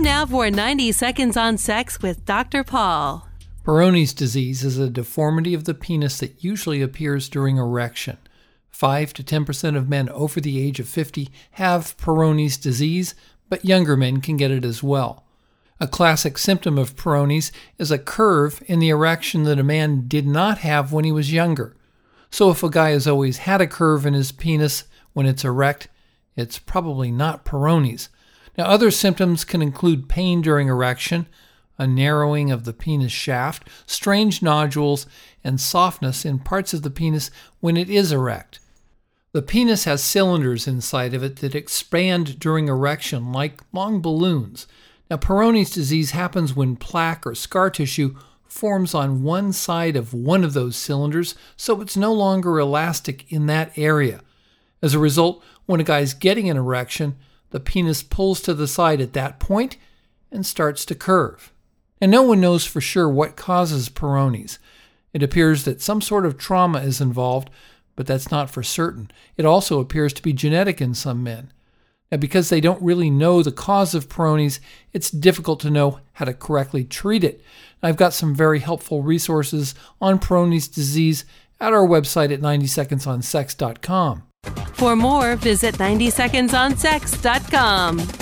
Time now for 90 Seconds on Sex with Dr. Paul. Peyronie's disease is a deformity of the penis that usually appears during erection. 5 to 10% of men over the age of 50 have Peyronie's disease, but younger men can get it as well. A classic symptom of Peyronie's is a curve in the erection that a man did not have when he was younger. So if a guy has always had a curve in his penis when it's erect, it's probably not Peyronie's. Now, other symptoms can include pain during erection, a narrowing of the penis shaft, strange nodules, and softness in parts of the penis when it is erect. The penis has cylinders inside of it that expand during erection like long balloons. Now, Peyronie's disease happens when plaque or scar tissue forms on one side of one of those cylinders, so it's no longer elastic in that area. As a result, when a guy's getting an erection, the penis pulls to the side at that point and starts to curve. And no one knows for sure what causes Peyronie's. It appears that some sort of trauma is involved, but that's not for certain. It also appears to be genetic in some men. Now, because they don't really know the cause of Peyronie's, it's difficult to know how to correctly treat it. I've got some very helpful resources on Peyronie's disease at our website at 90secondsonsex.com. For more, visit 90secondsonsex.com.